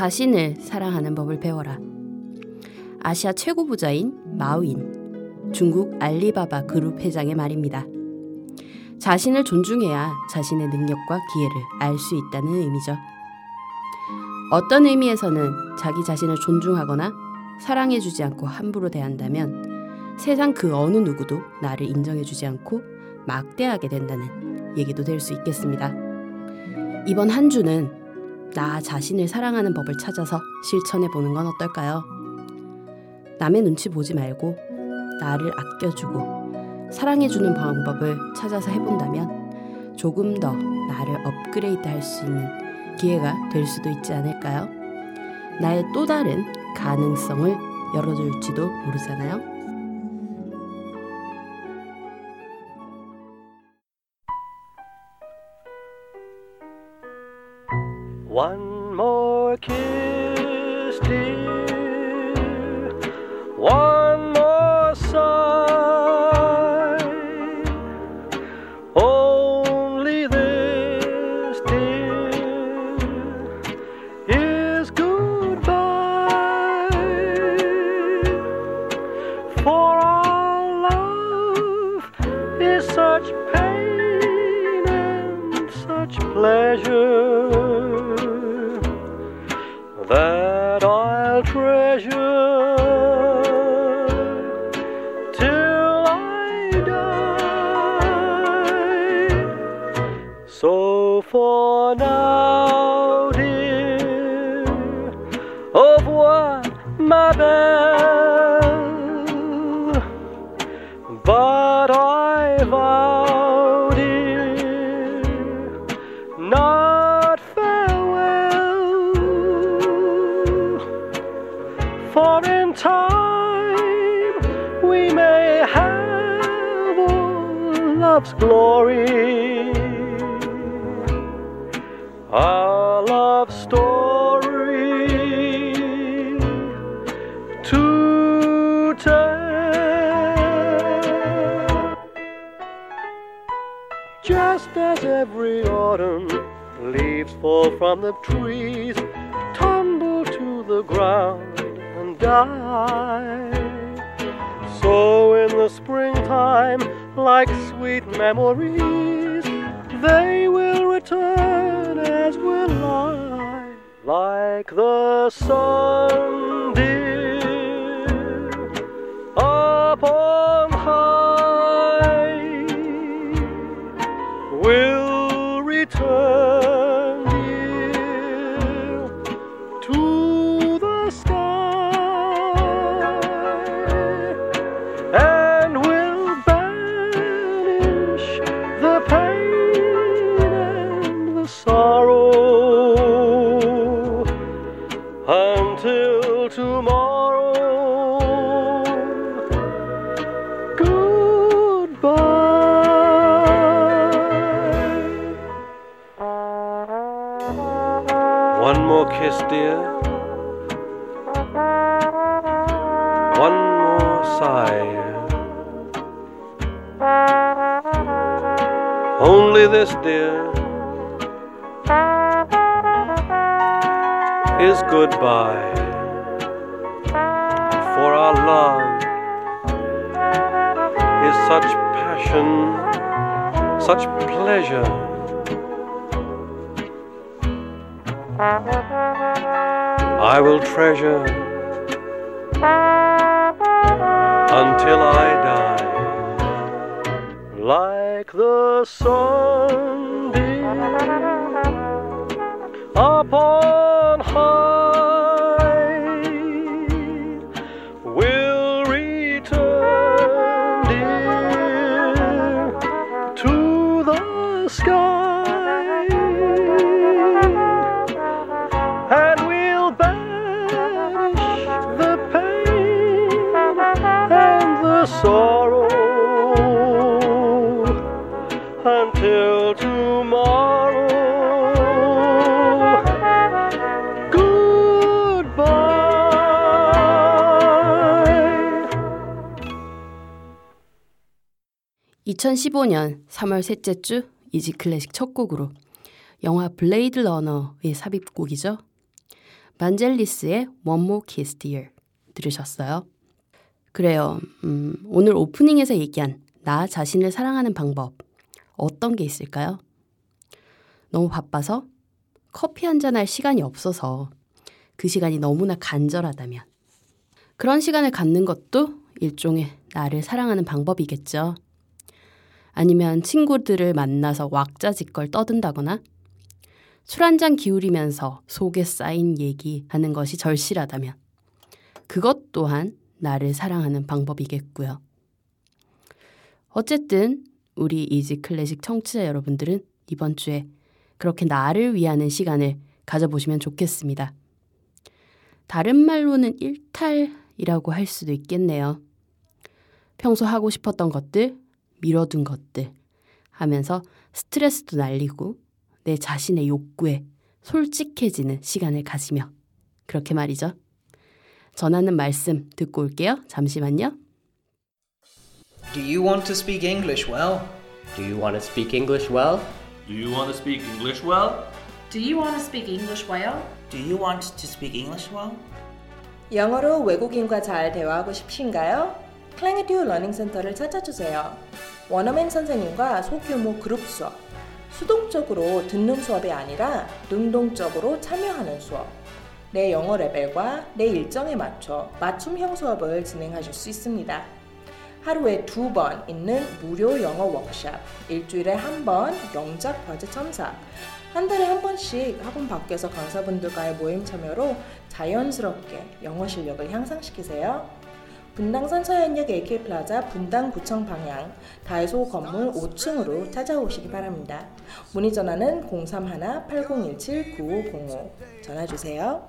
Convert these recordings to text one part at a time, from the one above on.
자신을 사랑하는 법을 배워라. 아시아 최고 부자인 마우인, 중국 알리바바 그룹 회장의 말입니다. 자신을 존중해야 자신의 능력과 기회를 알 수 있다는 의미죠. 어떤 의미에서는 자기 자신을 존중하거나 사랑해주지 않고 함부로 대한다면 세상 그 어느 누구도 나를 인정해주지 않고 막대하게 된다는 얘기도 될 수 있겠습니다. 이번 한 주는 나 자신을 사랑하는 법을 찾아서 실천해 보는 건 어떨까요? 남의 눈치 보지 말고 나를 아껴주고 사랑해주는 방법을 찾아서 해본다면 조금 더 나를 업그레이드 할 수 있는 기회가 될 수도 있지 않을까요? 나의 또 다른 가능성을 열어줄지도 모르잖아요. Like the sun, dear, this, dear, is goodbye. For our love is such passion, such pleasure. I will treasure until I the sun 2015년 3월 셋째 주 Easy Classic 첫 곡으로 영화 블레이드 러너의 삽입곡이죠. 반젤리스의 One More Kiss Dear 들으셨어요? 그래요. 음, 오늘 오프닝에서 얘기한 나 자신을 사랑하는 방법 어떤 게 있을까요? 너무 바빠서 커피 한 잔 할 시간이 없어서 그 시간이 너무나 간절하다면 그런 시간을 갖는 것도 일종의 나를 사랑하는 방법이겠죠. 아니면 친구들을 만나서 왁자지껄 떠든다거나 술 한 잔 기울이면서 속에 쌓인 얘기하는 것이 절실하다면 그것 또한 나를 사랑하는 방법이겠고요. 어쨌든 우리 이지 클래식 청취자 여러분들은 이번 주에 그렇게 나를 위하는 시간을 가져보시면 좋겠습니다. 다른 말로는 일탈이라고 할 수도 있겠네요. 평소 하고 싶었던 것들, 미뤄둔 것들 하면서 스트레스도 날리고 내 자신의 욕구에 솔직해지는 시간을 가지며 그렇게 말이죠. 전하는 말씀 듣고 올게요. 잠시만요. Do you want to speak English well? Do you want to speak English well? Do you want to speak English well? Do you want to speak English well? Do you want to speak English well? 영어로 외국인과 잘 대화하고 싶으신가요? 클랭에듀 러닝센터를 찾아주세요. 원어민 선생님과 소규모 그룹 수업. 수동적으로 듣는 수업이 아니라 능동적으로 참여하는 수업. 내 영어 레벨과 내 일정에 맞춰 맞춤형 수업을 진행하실 수 있습니다. 하루에 두 번 있는 무료 영어 워크샵, 일주일에 한 번 영작 과제 첨삭, 한 달에 한 번씩 학원 밖에서 강사분들과의 모임 참여로 자연스럽게 영어 실력을 향상시키세요. 분당선 서현역 AK 플라자 분당구청 방향 다이소 건물 5층으로 찾아오시기 바랍니다. 문의 전화는 031-8017-9505 전화 주세요.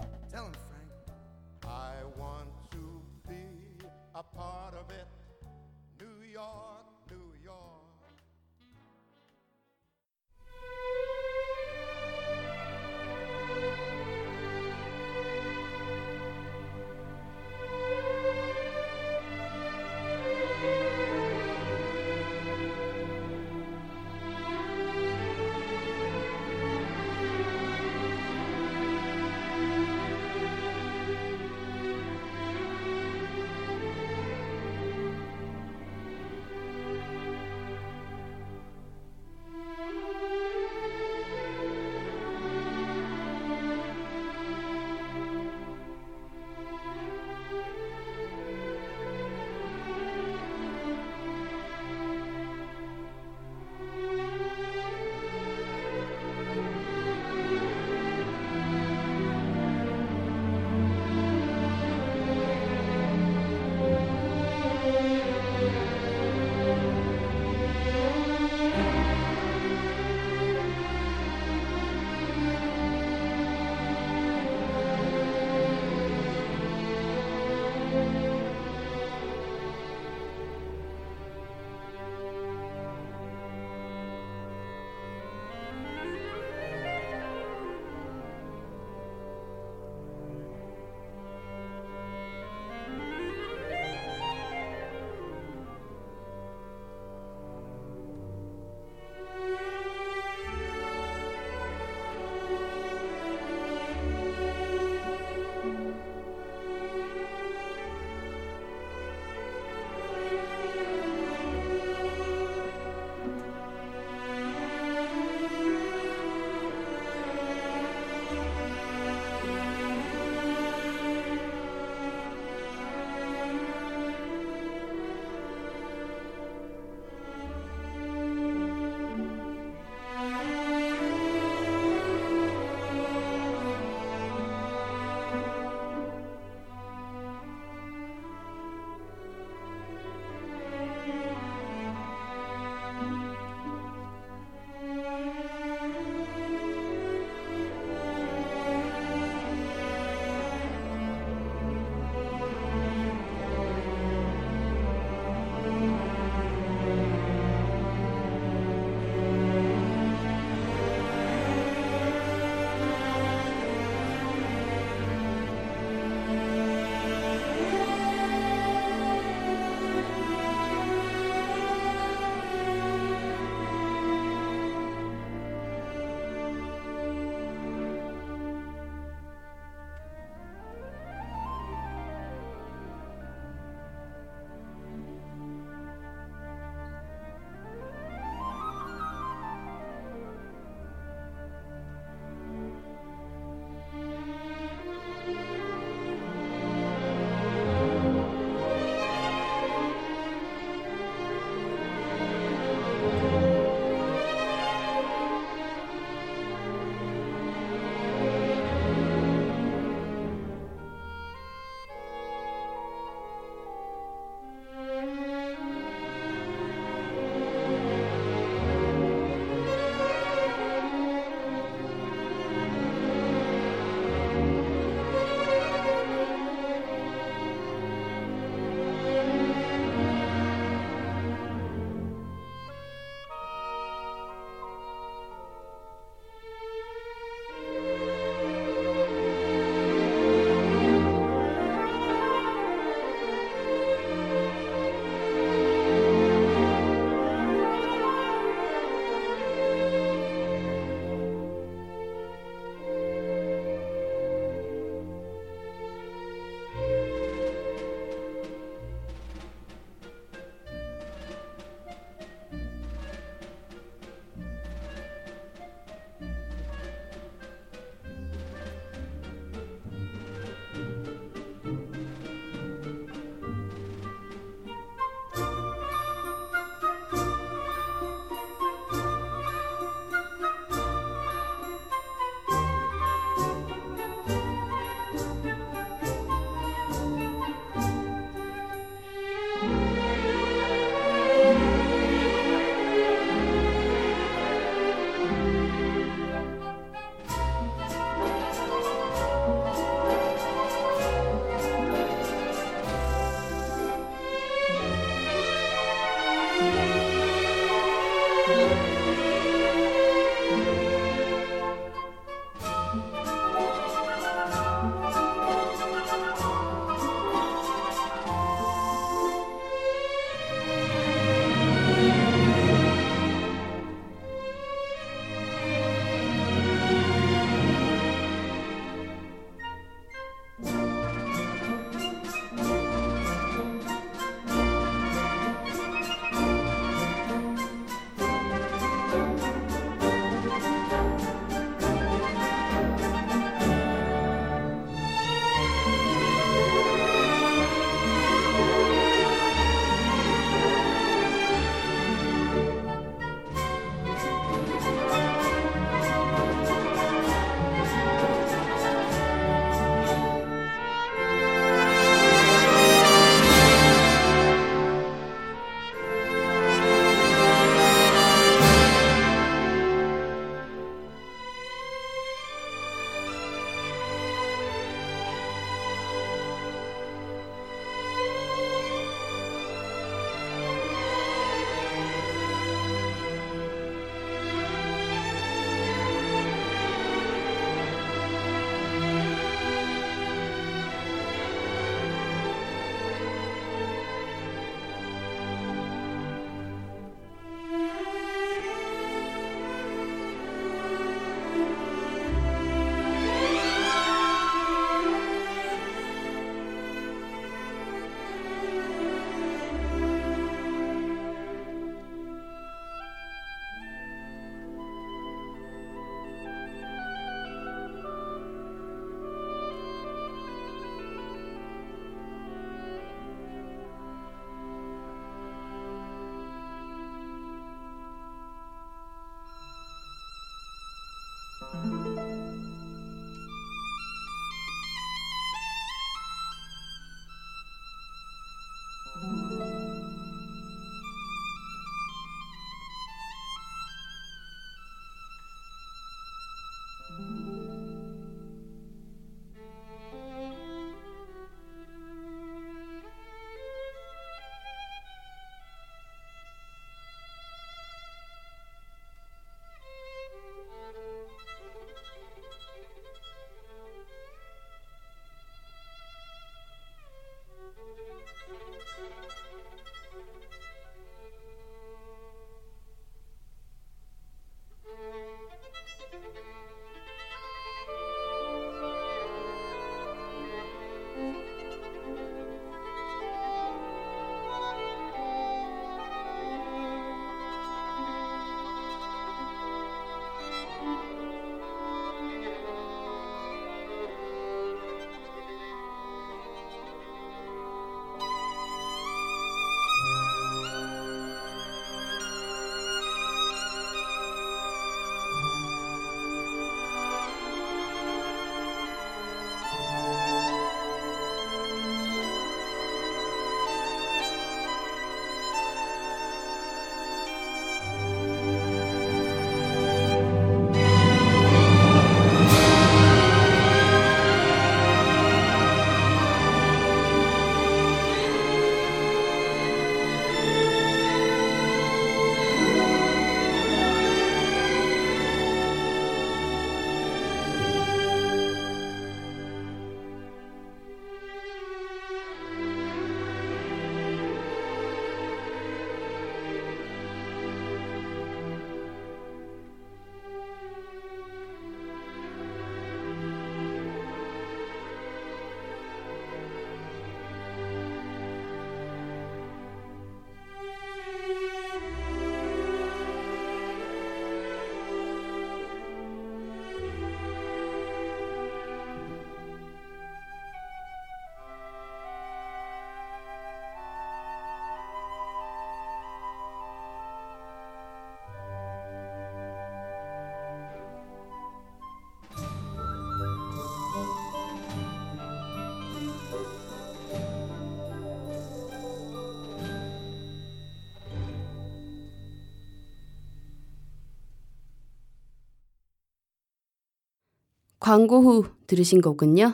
광고 후 들으신 곡은요.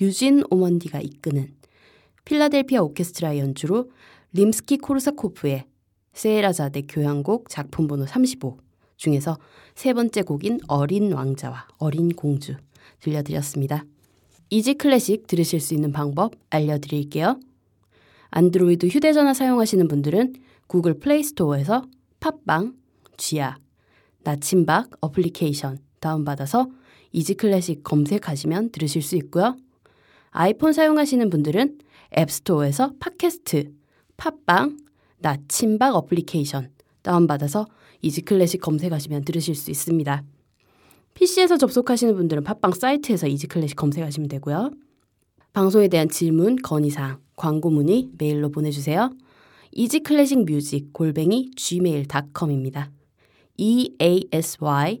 유진 오먼디가 이끄는 필라델피아 오케스트라 연주로 림스키 코르사코프의 세에라자데 교향곡 작품 번호 35 중에서 세 번째 곡인 어린 왕자와 어린 공주 들려드렸습니다. Easy Classic 들으실 수 있는 방법 알려드릴게요. 안드로이드 휴대전화 사용하시는 분들은 구글 플레이 스토어에서 팟빵, 쥐약, 나침박 어플리케이션 다운받아서 Easy Classic 검색하시면 들으실 수 있고요. 아이폰 사용하시는 분들은 앱스토어에서 팟캐스트, 팟빵, 나침박 어플리케이션 다운받아서 Easy Classic 검색하시면 들으실 수 있습니다. PC에서 접속하시는 분들은 팟빵 사이트에서 Easy Classic 검색하시면 되고요. 방송에 대한 질문, 건의사항, 광고 문의 메일로 보내주세요. easy classic music 골뱅이 gmail.com입니다. e a s y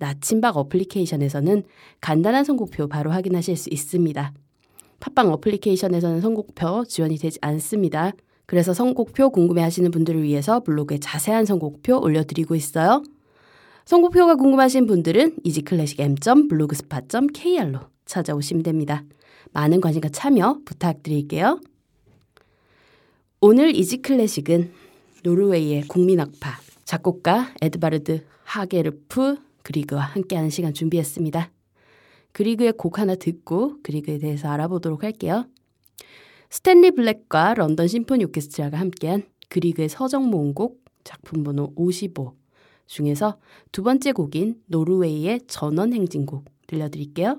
나침박 어플리케이션에서는 간단한 선곡표 바로 확인하실 수 있습니다. 팟빵 어플리케이션에서는 선곡표 지원이 되지 않습니다. 그래서 선곡표 궁금해 하시는 분들을 위해서 블로그에 자세한 선곡표 올려드리고 있어요. 선곡표가 궁금하신 분들은 이지클래식 m.블로그스팟.kr로 찾아오시면 됩니다. 많은 관심과 참여 부탁드릴게요. 오늘 이지클래식은 노르웨이의 국민악파 작곡가 에드바르드 하게르프 그리그와 함께하는 시간 준비했습니다. 그리그의 곡 하나 듣고 그리그에 대해서 알아보도록 할게요. 스탠리 블랙과 런던 심포니 오케스트라가 함께한 그리그의 서정 모음곡 작품 번호 55 중에서 두 번째 곡인 노르웨이의 전원 행진곡 들려드릴게요.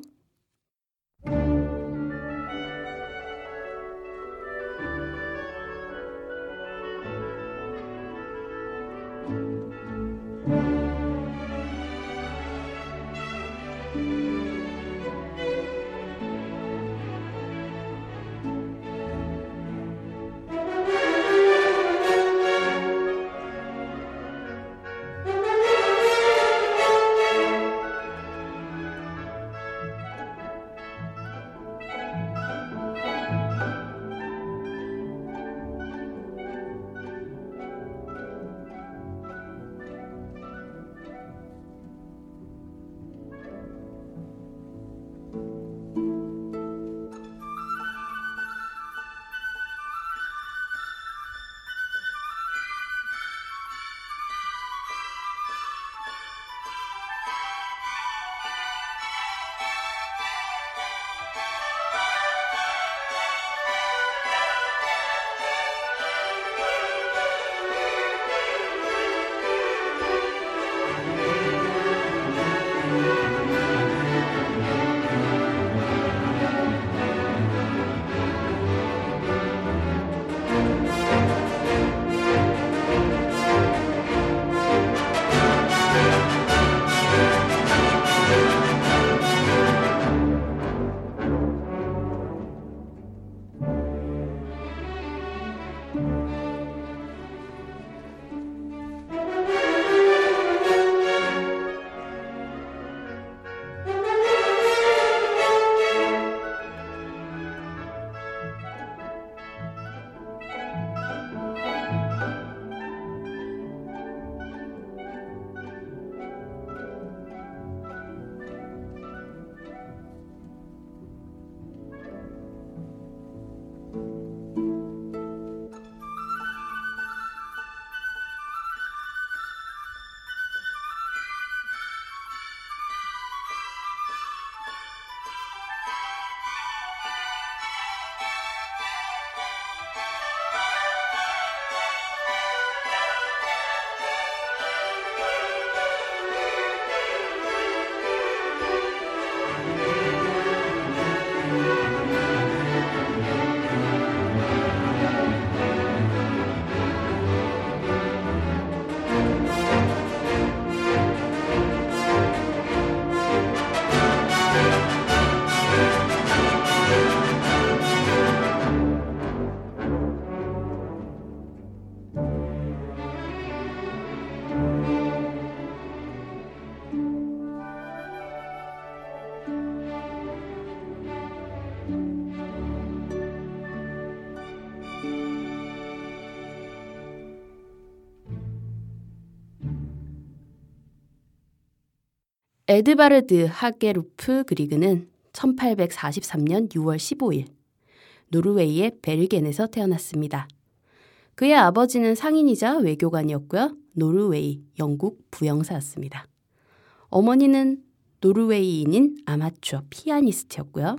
에드바르드 하게루프 그리그는 1843년 6월 15일 노르웨이의 베르겐에서 태어났습니다. 그의 아버지는 상인이자 외교관이었고요. 노르웨이, 영국 부영사였습니다. 어머니는 노르웨이인인 아마추어 피아니스트였고요.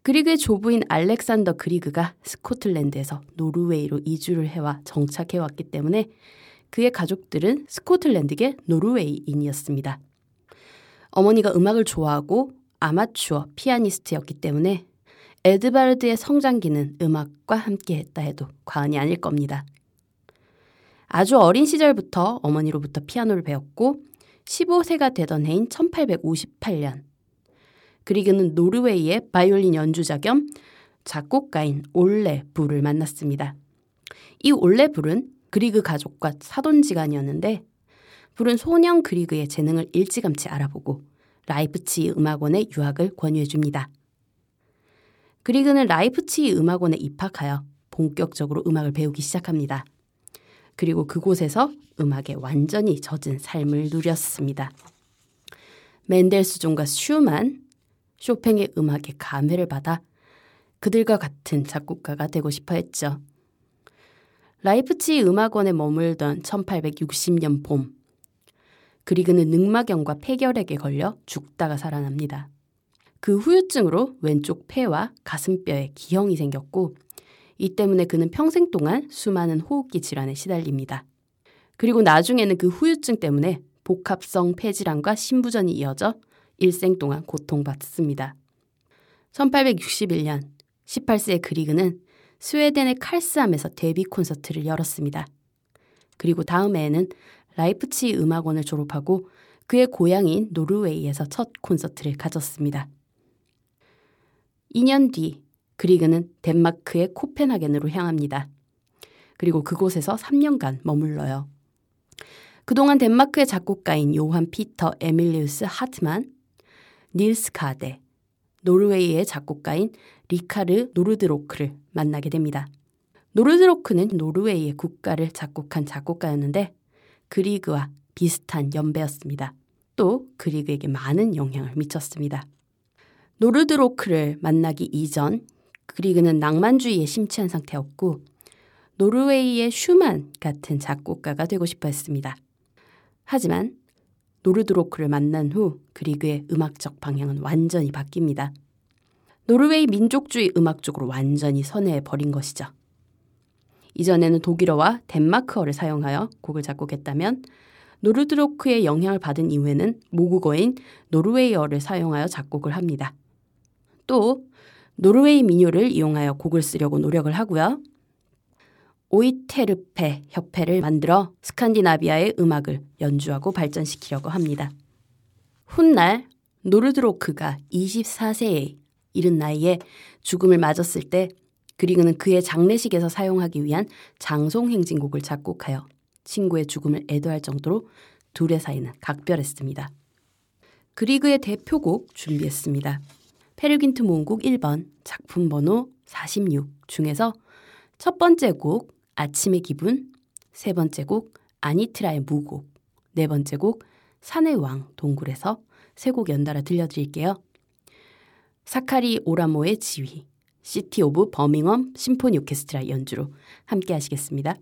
그리그의 조부인 알렉산더 그리그가 스코틀랜드에서 노르웨이로 이주를 해와 정착해왔기 때문에 그의 가족들은 스코틀랜드계 노르웨이인이었습니다. 어머니가 음악을 좋아하고 아마추어 피아니스트였기 때문에 에드바르드의 성장기는 음악과 함께 했다 해도 과언이 아닐 겁니다. 아주 어린 시절부터 어머니로부터 피아노를 배웠고 15세가 되던 해인 1858년 그리그는 노르웨이의 바이올린 연주자 겸 작곡가인 올레 불을 만났습니다. 이 올레 불은 그리그 가족과 사돈지간이었는데 불은 소년 그리그의 재능을 일찌감치 알아보고 라이프치히 음악원에 유학을 권유해 줍니다. 그리그는 라이프치히 음악원에 입학하여 본격적으로 음악을 배우기 시작합니다. 그리고 그곳에서 음악에 완전히 젖은 삶을 누렸습니다. 멘델스존과 슈만, 쇼팽의 음악에 감회를 받아 그들과 같은 작곡가가 되고 싶어 했죠. 라이프치 음악원에 머물던 1860년 봄, 그리그는 늑막염과 폐결핵에 걸려 죽다가 살아납니다. 그 후유증으로 왼쪽 폐와 가슴뼈에 기형이 생겼고 이 때문에 그는 평생 동안 수많은 호흡기 질환에 시달립니다. 그리고 나중에는 그 후유증 때문에 복합성 폐질환과 심부전이 이어져 일생 동안 고통받습니다. 1861년 18세의 그리그는 스웨덴의 칼스함에서 데뷔 콘서트를 열었습니다. 그리고 다음 해에는 라이프치히 음악원을 졸업하고 그의 고향인 노르웨이에서 첫 콘서트를 가졌습니다. 2년 뒤 그리그는 덴마크의 코펜하겐으로 향합니다. 그리고 그곳에서 3년간 머물러요. 그동안 덴마크의 작곡가인 요한 피터 에밀리우스 하트만, 닐스 가데, 노르웨이의 작곡가인 리카르 노르드로크를 만나게 됩니다. 노르드로크는 노르웨이의 국가를 작곡한 작곡가였는데 그리그와 비슷한 연배였습니다. 또 그리그에게 많은 영향을 미쳤습니다. 노르드로크를 만나기 이전 그리그는 낭만주의에 심취한 상태였고 노르웨이의 슈만 같은 작곡가가 되고 싶어 했습니다. 하지만 노르드로크를 만난 후 그리그의 음악적 방향은 완전히 바뀝니다. 노르웨이 민족주의 음악 쪽으로 완전히 선회해 버린 것이죠. 이전에는 독일어와 덴마크어를 사용하여 곡을 작곡했다면 노르드로크의 영향을 받은 이후에는 모국어인 노르웨이어를 사용하여 작곡을 합니다. 또 노르웨이 민요를 이용하여 곡을 쓰려고 노력을 하고요. 오이테르페 협회를 만들어 스칸디나비아의 음악을 연주하고 발전시키려고 합니다. 훗날 노르드로크가 24세에 이른 나이에 죽음을 맞았을 때 그리그는 그의 장례식에서 사용하기 위한 장송행진곡을 작곡하여 친구의 죽음을 애도할 정도로 둘의 사이는 각별했습니다. 그리그의 대표곡 준비했습니다. 페르 귄트 모음곡 1번 작품 번호 46 중에서 첫 번째 곡 아침의 기분, 세 번째 곡 아니트라의 무곡, 네 번째 곡 산의 왕 동굴에서 세 곡 연달아 들려드릴게요. 사카리 오라모의 지휘, City of Birmingham Symphony Orchestra 연주로 함께 하시겠습니다.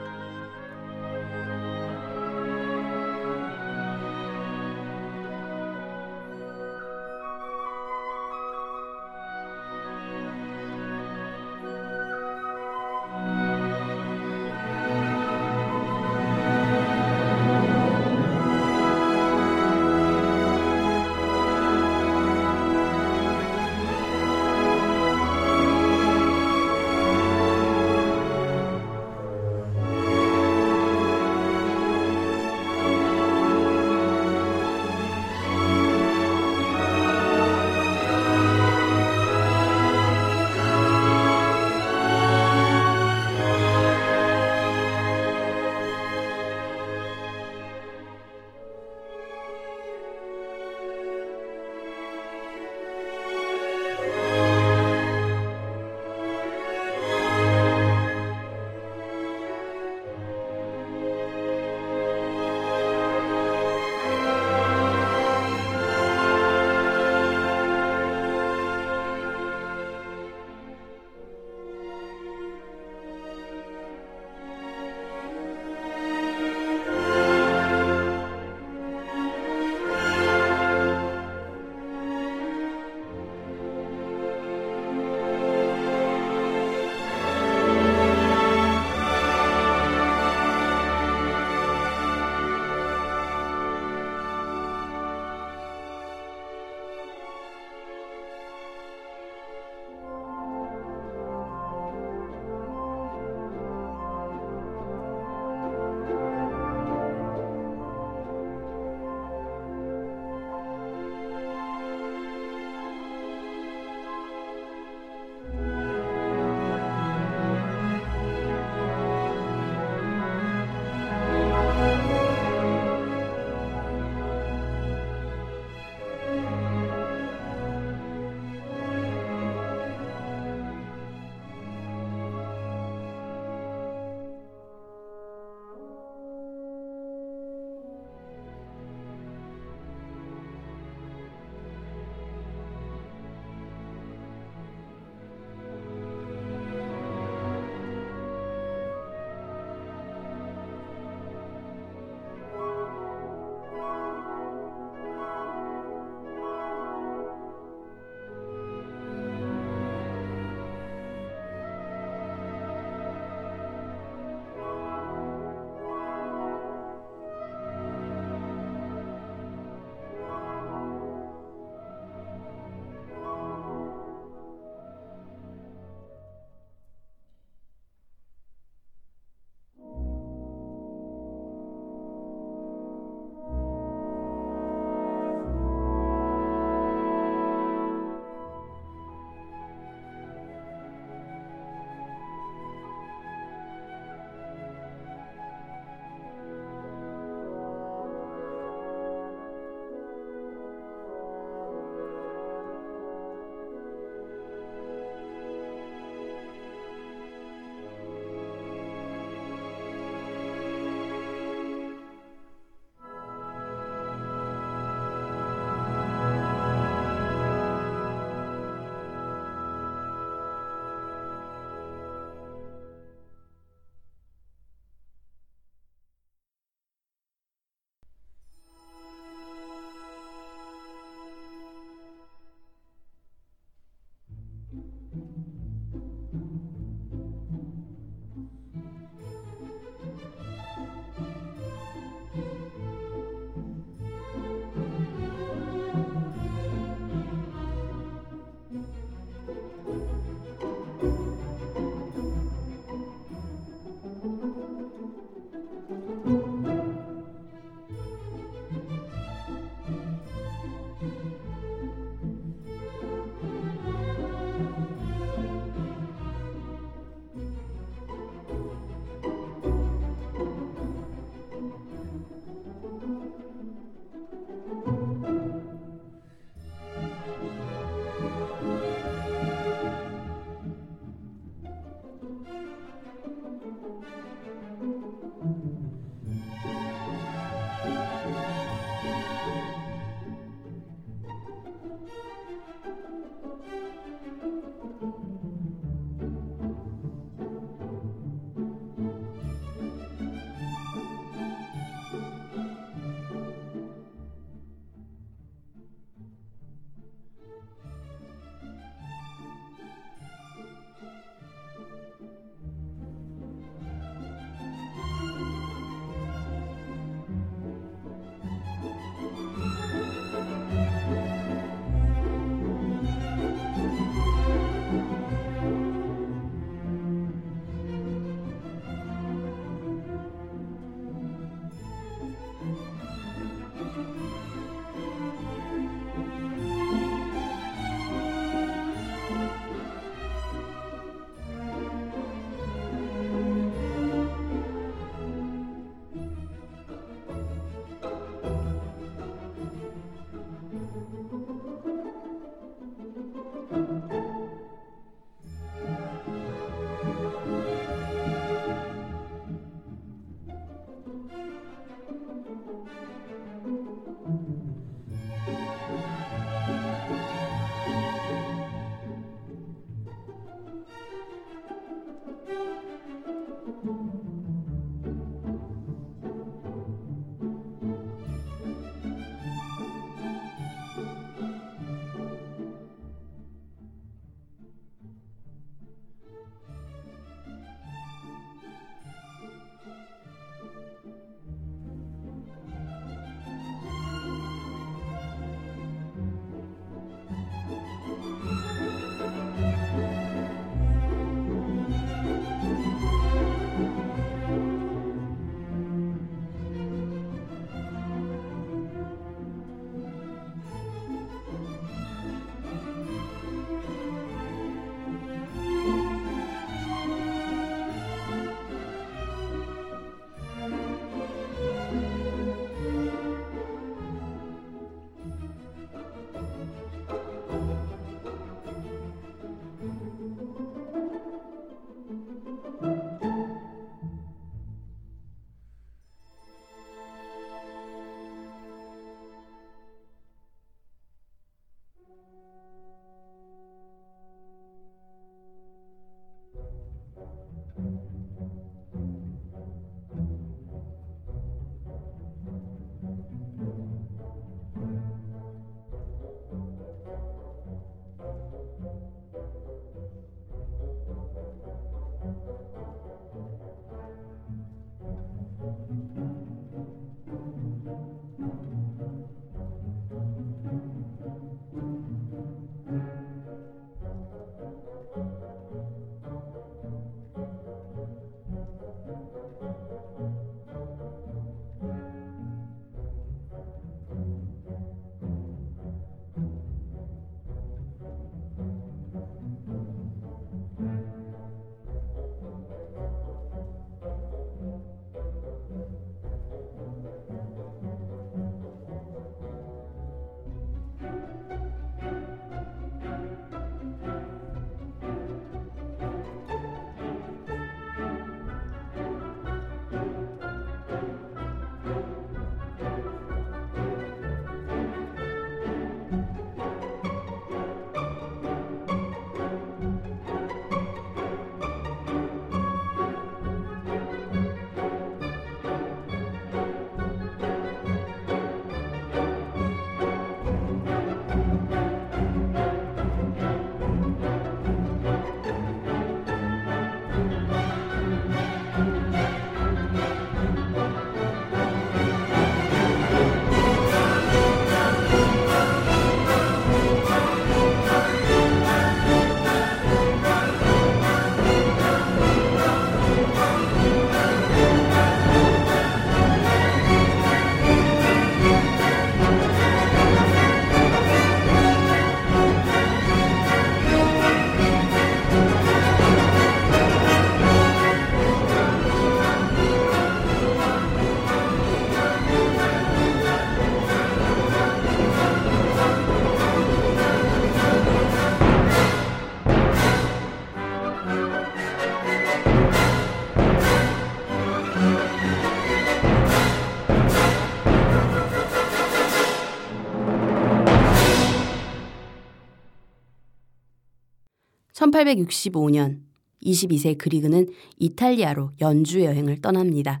1865년 22세 그리그는 이탈리아로 연주 여행을 떠납니다.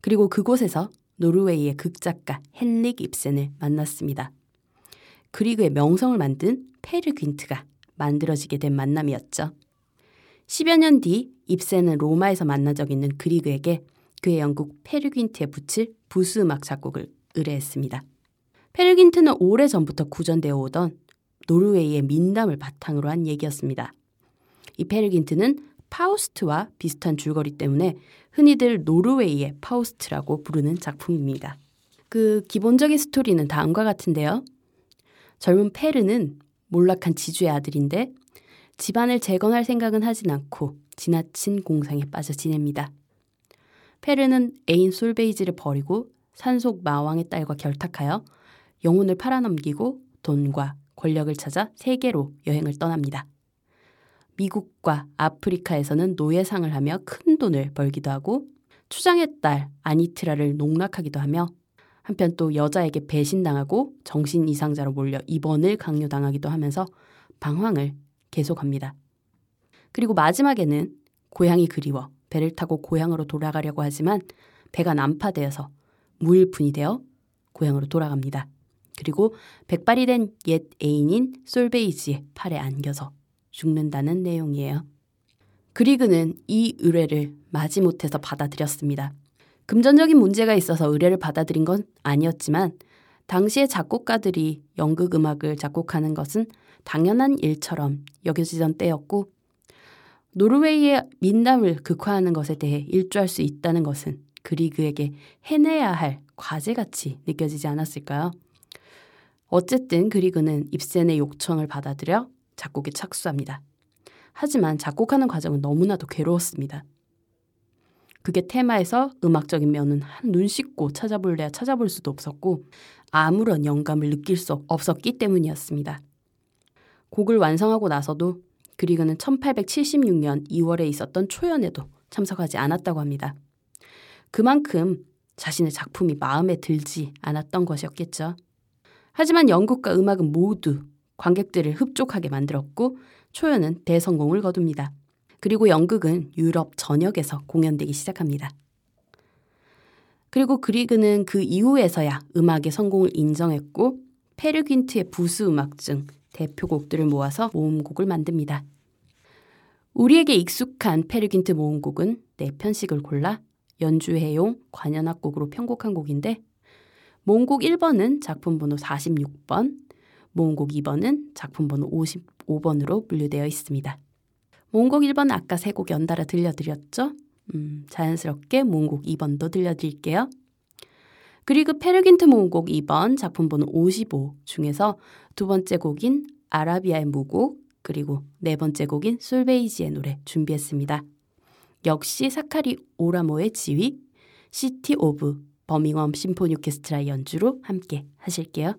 그리고 그곳에서 노르웨이의 극작가 헨릭 입센을 만났습니다. 그리그의 명성을 만든 페르 퀸트가 만들어지게 된 만남이었죠. 10여 년 뒤 입센은 로마에서 만난 적 있는 그리그에게 그의 영국 페르 퀸트에 붙일 부스 음악 작곡을 의뢰했습니다. 페르 퀸트는 오래전부터 구전되어 오던 노르웨이의 민담을 바탕으로 한 얘기였습니다. 이 페르 귄트는 파우스트와 비슷한 줄거리 때문에 흔히들 노르웨이의 파우스트라고 부르는 작품입니다. 그 기본적인 스토리는 다음과 같은데요. 젊은 페르는 몰락한 지주의 아들인데 집안을 재건할 생각은 하진 않고 지나친 공상에 빠져 지냅니다. 페르는 애인 솔베이지를 버리고 산속 마왕의 딸과 결탁하여 영혼을 팔아넘기고 돈과 권력을 찾아 세계로 여행을 떠납니다. 미국과 아프리카에서는 노예상을 하며 큰 돈을 벌기도 하고 추장의 딸 아니트라를 농락하기도 하며 한편 또 여자에게 배신당하고 정신 이상자로 몰려 입원을 강요당하기도 하면서 방황을 계속합니다. 그리고 마지막에는 고향이 그리워 배를 타고 고향으로 돌아가려고 하지만 배가 난파되어서 무일푼이 되어 고향으로 돌아갑니다. 그리고 백발이 된 옛 애인인 솔베이지의 팔에 안겨서 죽는다는 내용이에요. 그리그는 이 의뢰를 마지못해서 받아들였습니다. 금전적인 문제가 있어서 의뢰를 받아들인 건 아니었지만 당시의 작곡가들이 연극 음악을 작곡하는 것은 당연한 일처럼 여겨지던 때였고 노르웨이의 민담을 극화하는 것에 대해 일조할 수 있다는 것은 그리그에게 해내야 할 과제같이 느껴지지 않았을까요? 어쨌든 그리그는 입센의 요청을 받아들여 작곡에 착수합니다. 하지만 작곡하는 과정은 너무나도 괴로웠습니다. 그게 테마에서 음악적인 면은 한눈 씻고 찾아볼래야 찾아볼 수도 없었고 아무런 영감을 느낄 수 없었기 때문이었습니다. 곡을 완성하고 나서도 그리그는 1876년 2월에 있었던 초연에도 참석하지 않았다고 합니다. 그만큼 자신의 작품이 마음에 들지 않았던 것이었겠죠. 하지만 연극과 음악은 모두 관객들을 흡족하게 만들었고 초연은 대성공을 거둡니다. 그리고 연극은 유럽 전역에서 공연되기 시작합니다. 그리고 그리그는 그 이후에서야 음악의 성공을 인정했고 페르귄트의 부수 음악 중 대표곡들을 모아서 모음곡을 만듭니다. 우리에게 익숙한 페르귄트 모음곡은 네 편씩을 골라 연주회용 관현악곡으로 편곡한 곡인데 모음곡 1번은 작품 번호 46번, 모음곡 2번은 작품 번호 55번으로 분류되어 있습니다. 모음곡 1번 아까 세 곡 연달아 들려드렸죠? 음, 자연스럽게 모음곡 2번도 들려드릴게요. 그리고 페르 귄트 모음곡 2번 작품 번호 55 중에서 두 번째 곡인 아라비아의 무곡 그리고 네 번째 곡인 솔베이지의 노래 준비했습니다. 역시 사카리 오라모의 지휘 City of Birmingham Symphony Orchestra 연주로 함께 하실게요.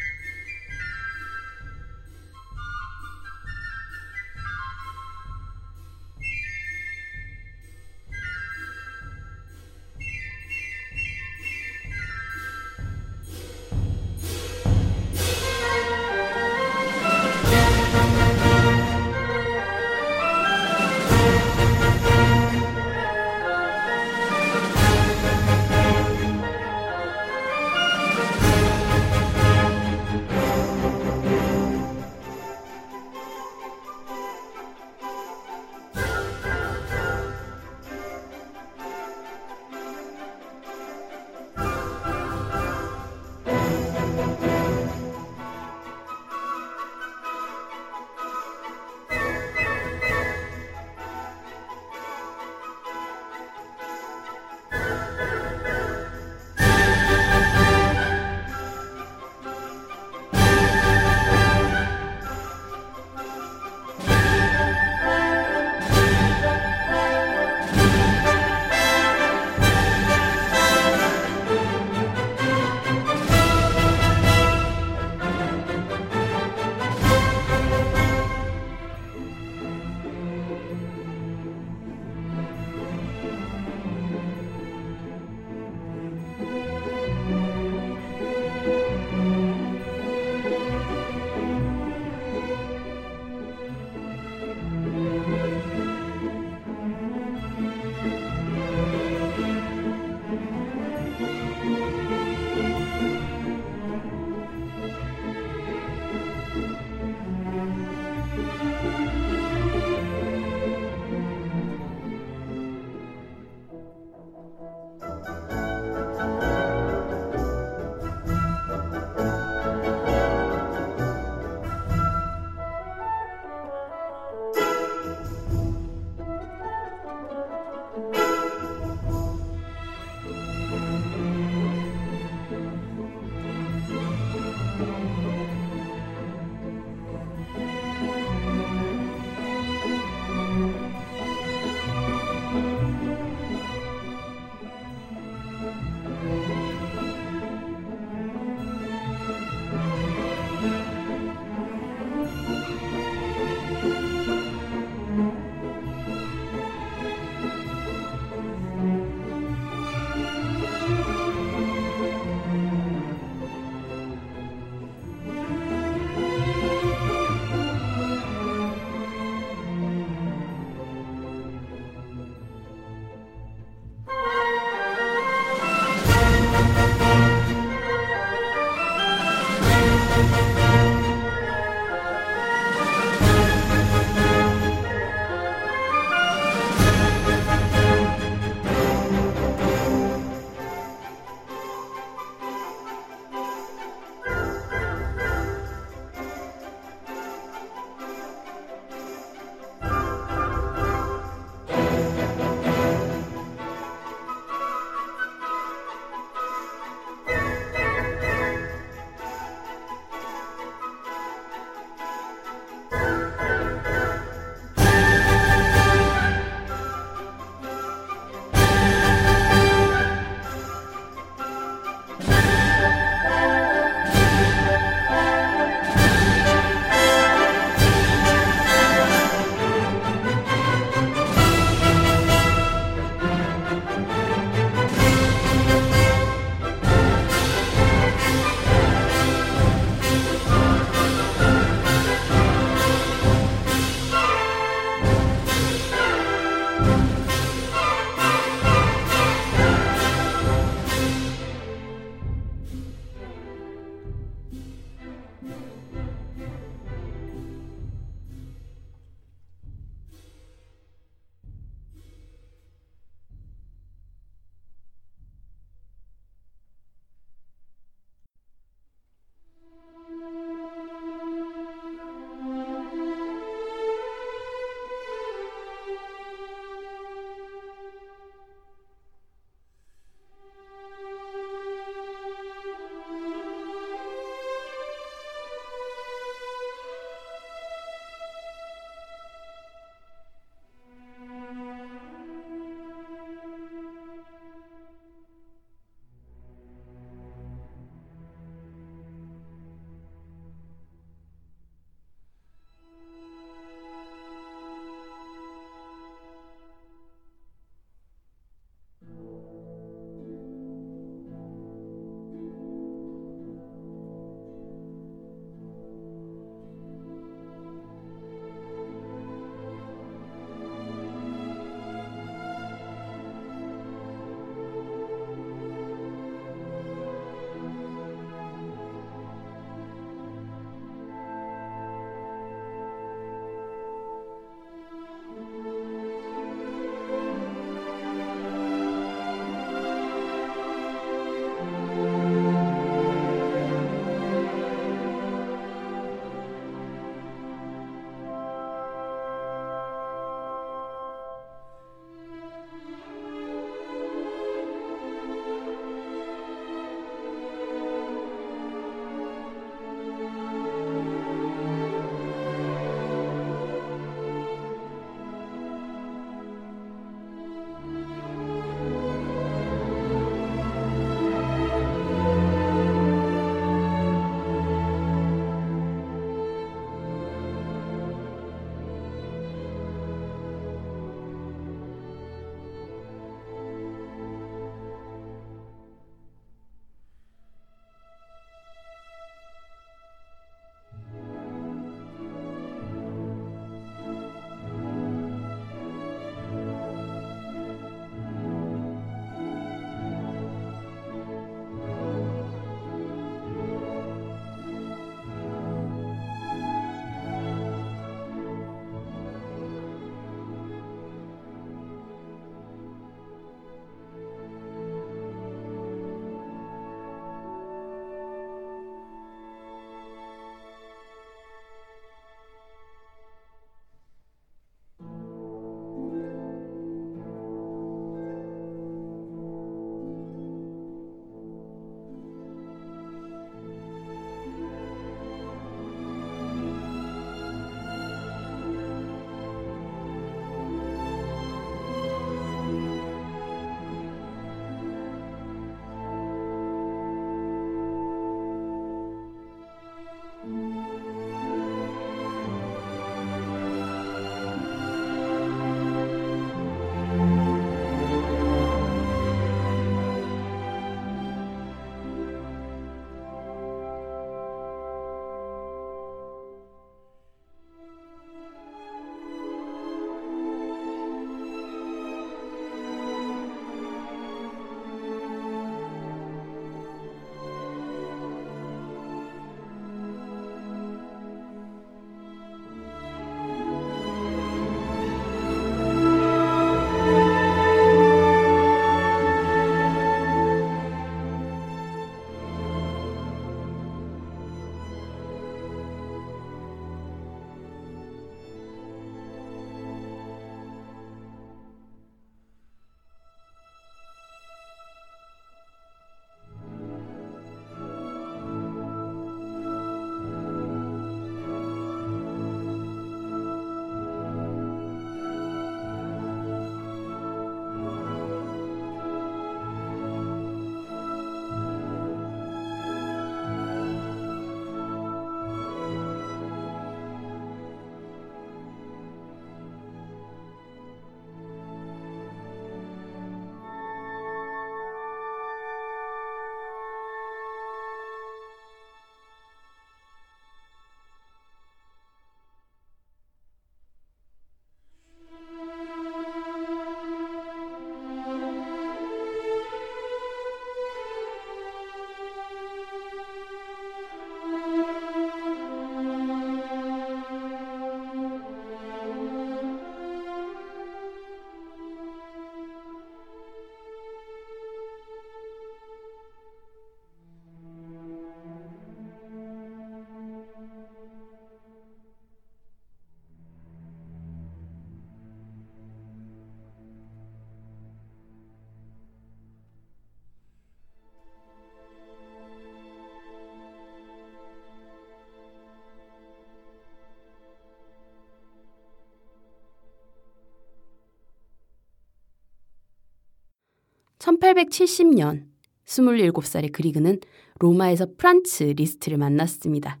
1870년 27살의 그리그는 로마에서 프란츠 리스트를 만났습니다.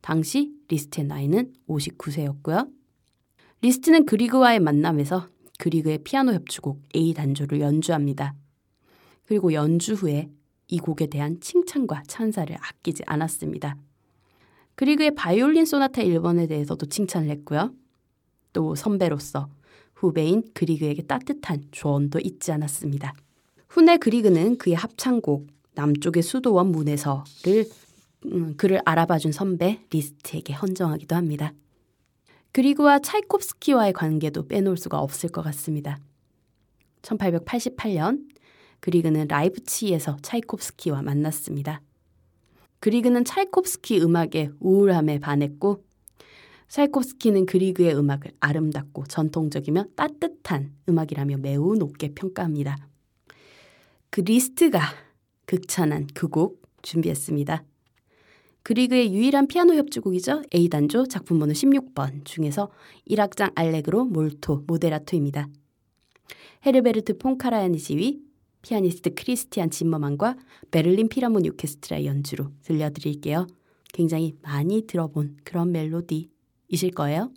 당시 리스트의 나이는 59세였고요. 리스트는 그리그와의 만남에서 그리그의 피아노 협주곡 A 단조를 연주합니다. 그리고 연주 후에 이 곡에 대한 칭찬과 찬사를 아끼지 않았습니다. 그리그의 바이올린 소나타 1번에 대해서도 칭찬을 했고요. 또 선배로서 후배인 그리그에게 따뜻한 조언도 잊지 않았습니다. 후내 그리그는 그의 합창곡 남쪽의 수도원 문에서를 음, 그를 알아봐준 선배 리스트에게 헌정하기도 합니다. 그리그와 차이콥스키와의 관계도 빼놓을 수가 없을 것 같습니다. 1888년 그리그는 라이프치히에서 차이콥스키와 만났습니다. 그리그는 차이콥스키 음악의 우울함에 반했고 차이콥스키는 그리그의 음악을 아름답고 전통적이며 따뜻한 음악이라며 매우 높게 평가합니다. 그 리스트가 극찬한 그 곡 준비했습니다. 그리그의 유일한 피아노 협주곡이죠. A단조 작품 번호 16번 중에서 1악장 알레그로 몰토 모데라토입니다. 헤르베르트 폰 카라얀의 지휘, 피아니스트 크리스티안 짐머만과 베를린 필하모니 오케스트라의 연주로 들려드릴게요. 굉장히 많이 들어본 그런 멜로디이실 거예요.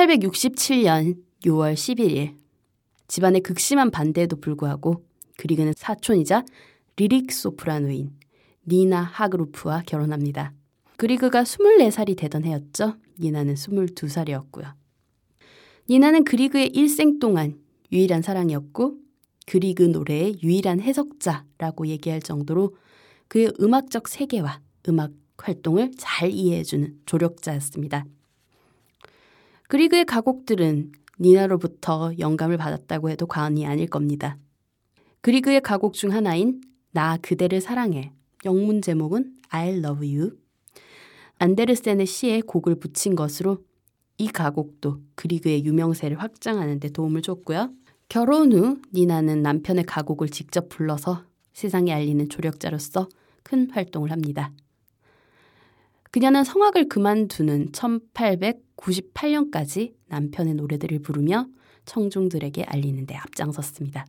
1867년 6월 11일 집안의 극심한 반대에도 불구하고 그리그는 사촌이자 리릭 소프라노인 니나 하그루프와 결혼합니다. 그리그가 24살이 되던 해였죠. 니나는 22살이었고요. 니나는 그리그의 일생 동안 유일한 사랑이었고 그리그 노래의 유일한 해석자라고 얘기할 정도로 그의 음악적 세계와 음악 활동을 잘 이해해주는 조력자였습니다. 그리그의 가곡들은 니나로부터 영감을 받았다고 해도 과언이 아닐 겁니다. 그리그의 가곡 중 하나인 나 그대를 사랑해 영문 제목은 I love you 안데르센의 시에 곡을 붙인 것으로 이 가곡도 그리그의 유명세를 확장하는 데 도움을 줬고요. 결혼 후 니나는 남편의 가곡을 직접 불러서 세상에 알리는 조력자로서 큰 활동을 합니다. 그녀는 성악을 그만두는 1898년까지 남편의 노래들을 부르며 청중들에게 알리는 데 앞장섰습니다.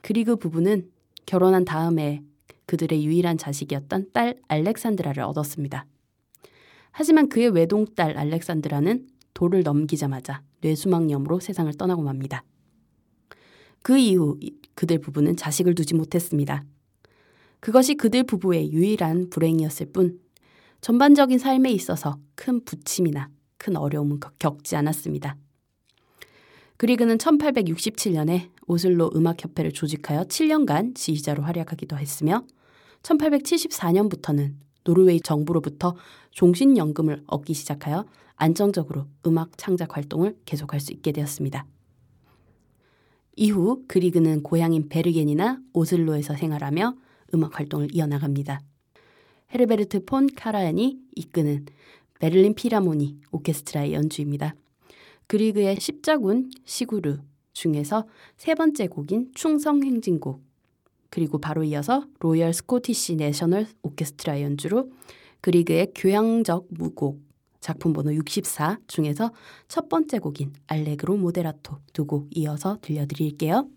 그리그 부부는 결혼한 다음에 그들의 유일한 자식이었던 딸 알렉산드라를 얻었습니다. 하지만 그의 외동딸 알렉산드라는 돌을 넘기자마자 뇌수막염으로 세상을 떠나고 맙니다. 그 이후 그들 부부는 자식을 두지 못했습니다. 그것이 그들 부부의 유일한 불행이었을 뿐 전반적인 삶에 있어서 큰 부침이나 큰 어려움은 겪지 않았습니다. 그리그는 1867년에 오슬로 음악협회를 조직하여 7년간 지휘자로 활약하기도 했으며 1874년부터는 노르웨이 정부로부터 종신연금을 얻기 시작하여 안정적으로 음악 창작 활동을 계속할 수 있게 되었습니다. 이후 그리그는 고향인 베르겐이나 오슬로에서 생활하며 음악 활동을 이어나갑니다. 헤르베르트 폰 카라얀이 이끄는 베를린 필하모니 오케스트라의 연주입니다. 그리그의 십자군 시구르 중에서 세 번째 곡인 충성행진곡 그리고 바로 이어서 로열 스코티시 내셔널 오케스트라 연주로 그리그의 교향적 무곡 작품 번호 64 중에서 첫 번째 곡인 알레그로 모데라토 두 곡 이어서 들려드릴게요.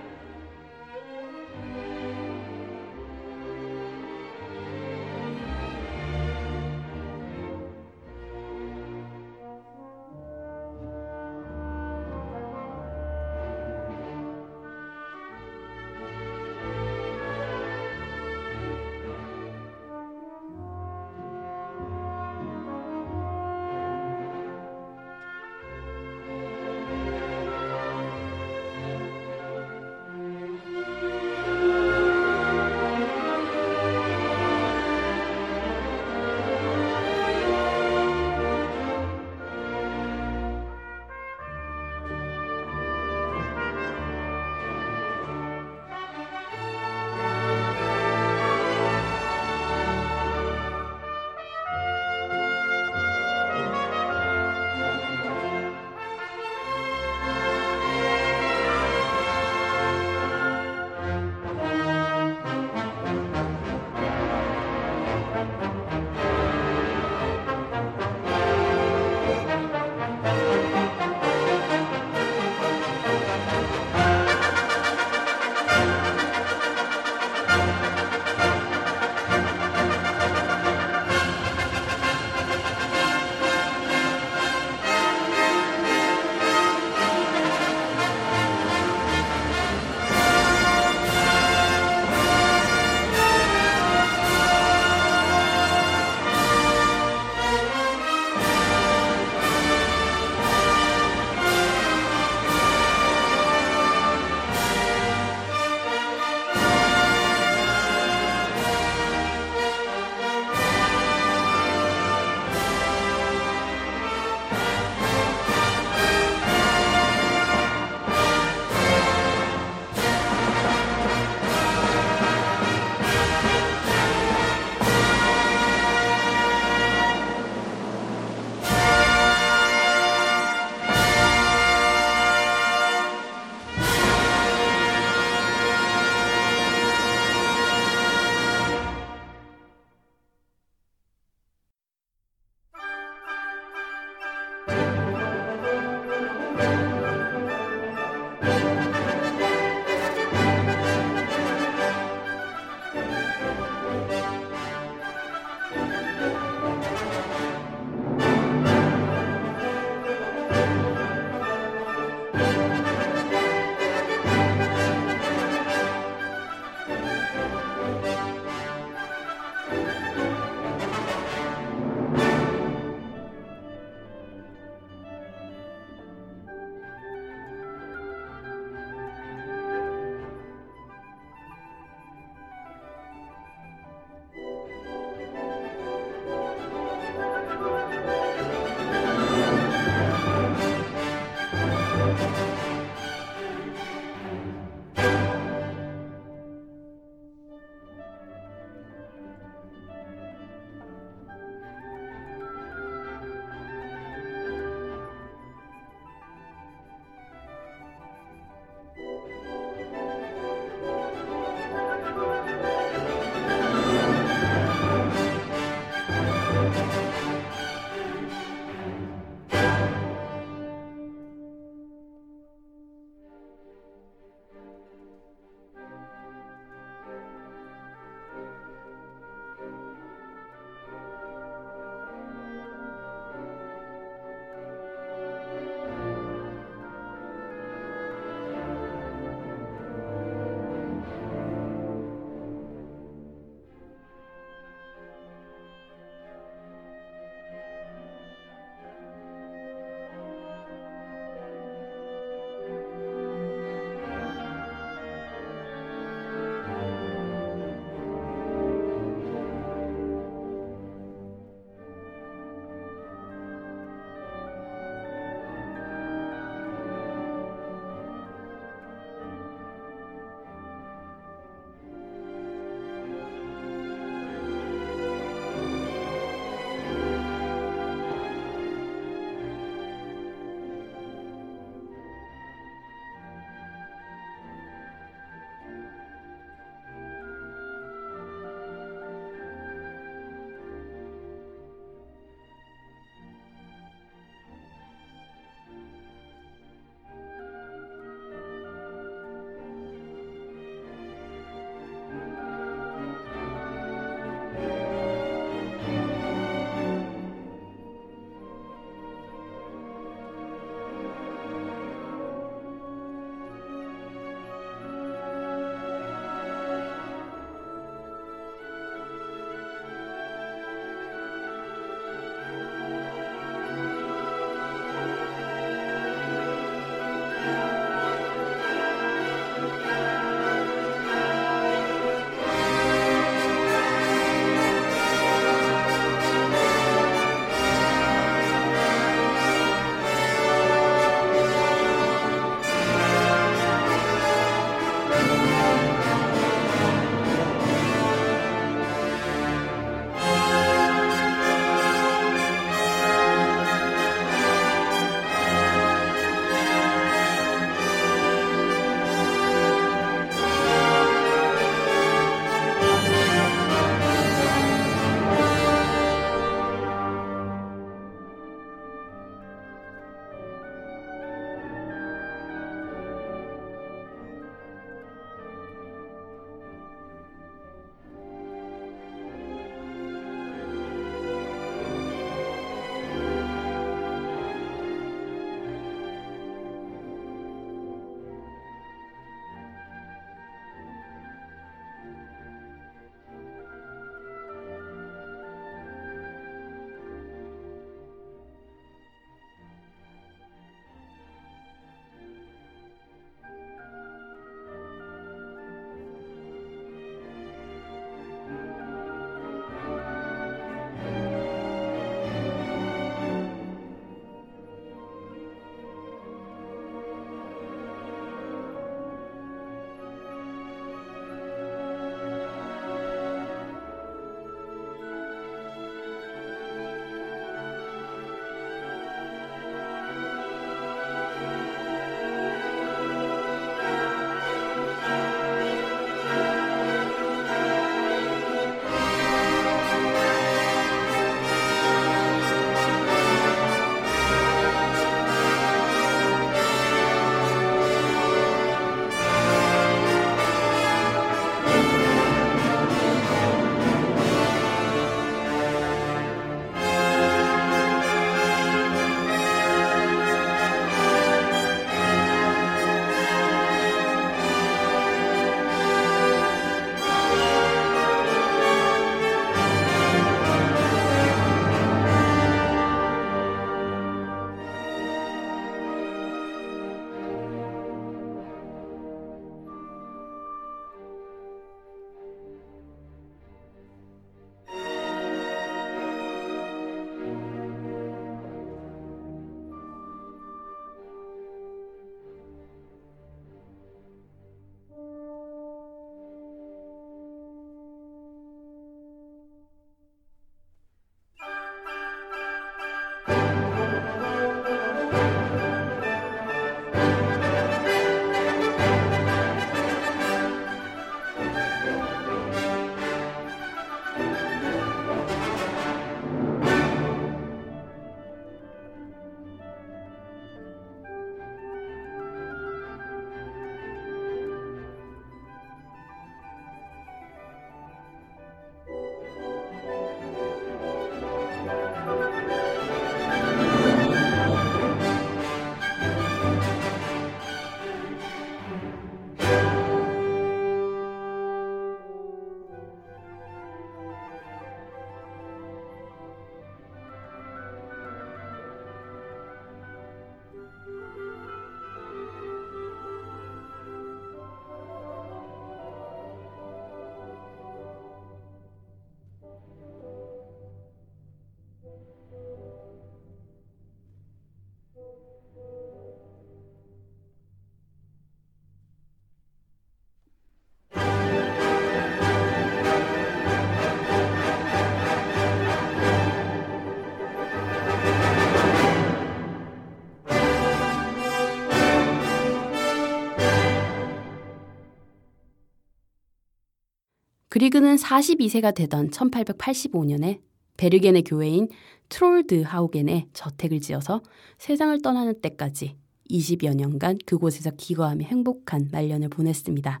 그리그는 42세가 되던 1885년에 베르겐의 교외인 트롤드 하우겐에 저택을 지어서 세상을 떠나는 때까지 20여 년간 그곳에서 기거하며 행복한 말년을 보냈습니다.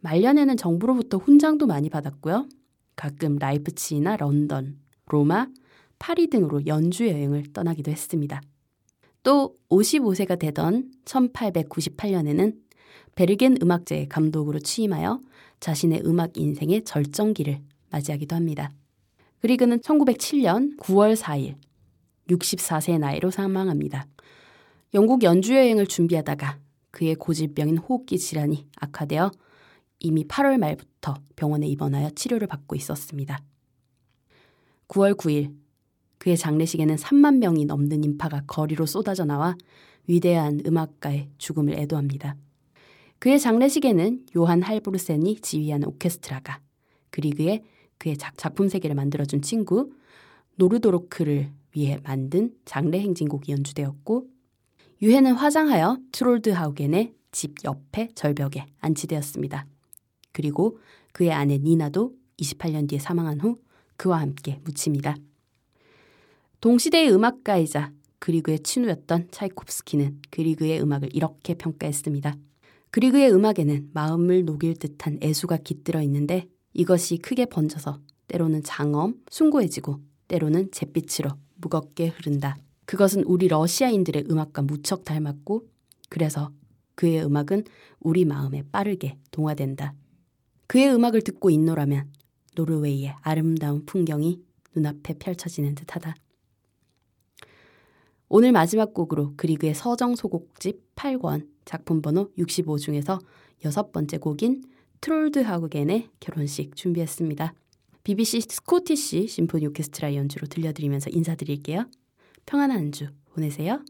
말년에는 정부로부터 훈장도 많이 받았고요. 가끔 라이프치히나 런던, 로마, 파리 등으로 연주 여행을 떠나기도 했습니다. 또 55세가 되던 1898년에는 베르겐 음악제의 감독으로 취임하여 자신의 음악 인생의 절정기를 맞이하기도 합니다. 그리그는 1907년 9월 4일 64세의 나이로 사망합니다. 영국 연주 여행을 준비하다가 그의 고질병인 호흡기 질환이 악화되어 이미 8월 말부터 병원에 입원하여 치료를 받고 있었습니다. 9월 9일 그의 장례식에는 3만 명이 넘는 인파가 거리로 쏟아져 나와 위대한 음악가의 죽음을 애도합니다. 그의 장례식에는 요한 할보르센이 지휘하는 오케스트라가 그리그의 그의 작품 세계를 만들어준 친구 노르드로크를 위해 만든 장례 행진곡이 연주되었고 유해는 화장하여 트롤드 하우겐의 집 옆에 절벽에 안치되었습니다. 그리고 그의 아내 니나도 28년 뒤에 사망한 후 그와 함께 묻힙니다. 동시대의 음악가이자 그리그의 친우였던 차이콥스키는 그리그의 음악을 이렇게 평가했습니다. 그리그의 음악에는 마음을 녹일 듯한 애수가 깃들어 있는데 이것이 크게 번져서 때로는 장엄, 숭고해지고 때로는 잿빛으로 무겁게 흐른다. 그것은 우리 러시아인들의 음악과 무척 닮았고 그래서 그의 음악은 우리 마음에 빠르게 동화된다. 그의 음악을 듣고 있노라면 노르웨이의 아름다운 풍경이 눈앞에 펼쳐지는 듯하다. 오늘 마지막 곡으로 그리그의 서정 소곡집 8권 작품 번호 65 중에서 여섯 번째 곡인 트롤드 하우겐의 결혼식 준비했습니다. BBC 스코티시 심포니 오케스트라 연주로 들려드리면서 인사드릴게요. 평안한 한주 보내세요.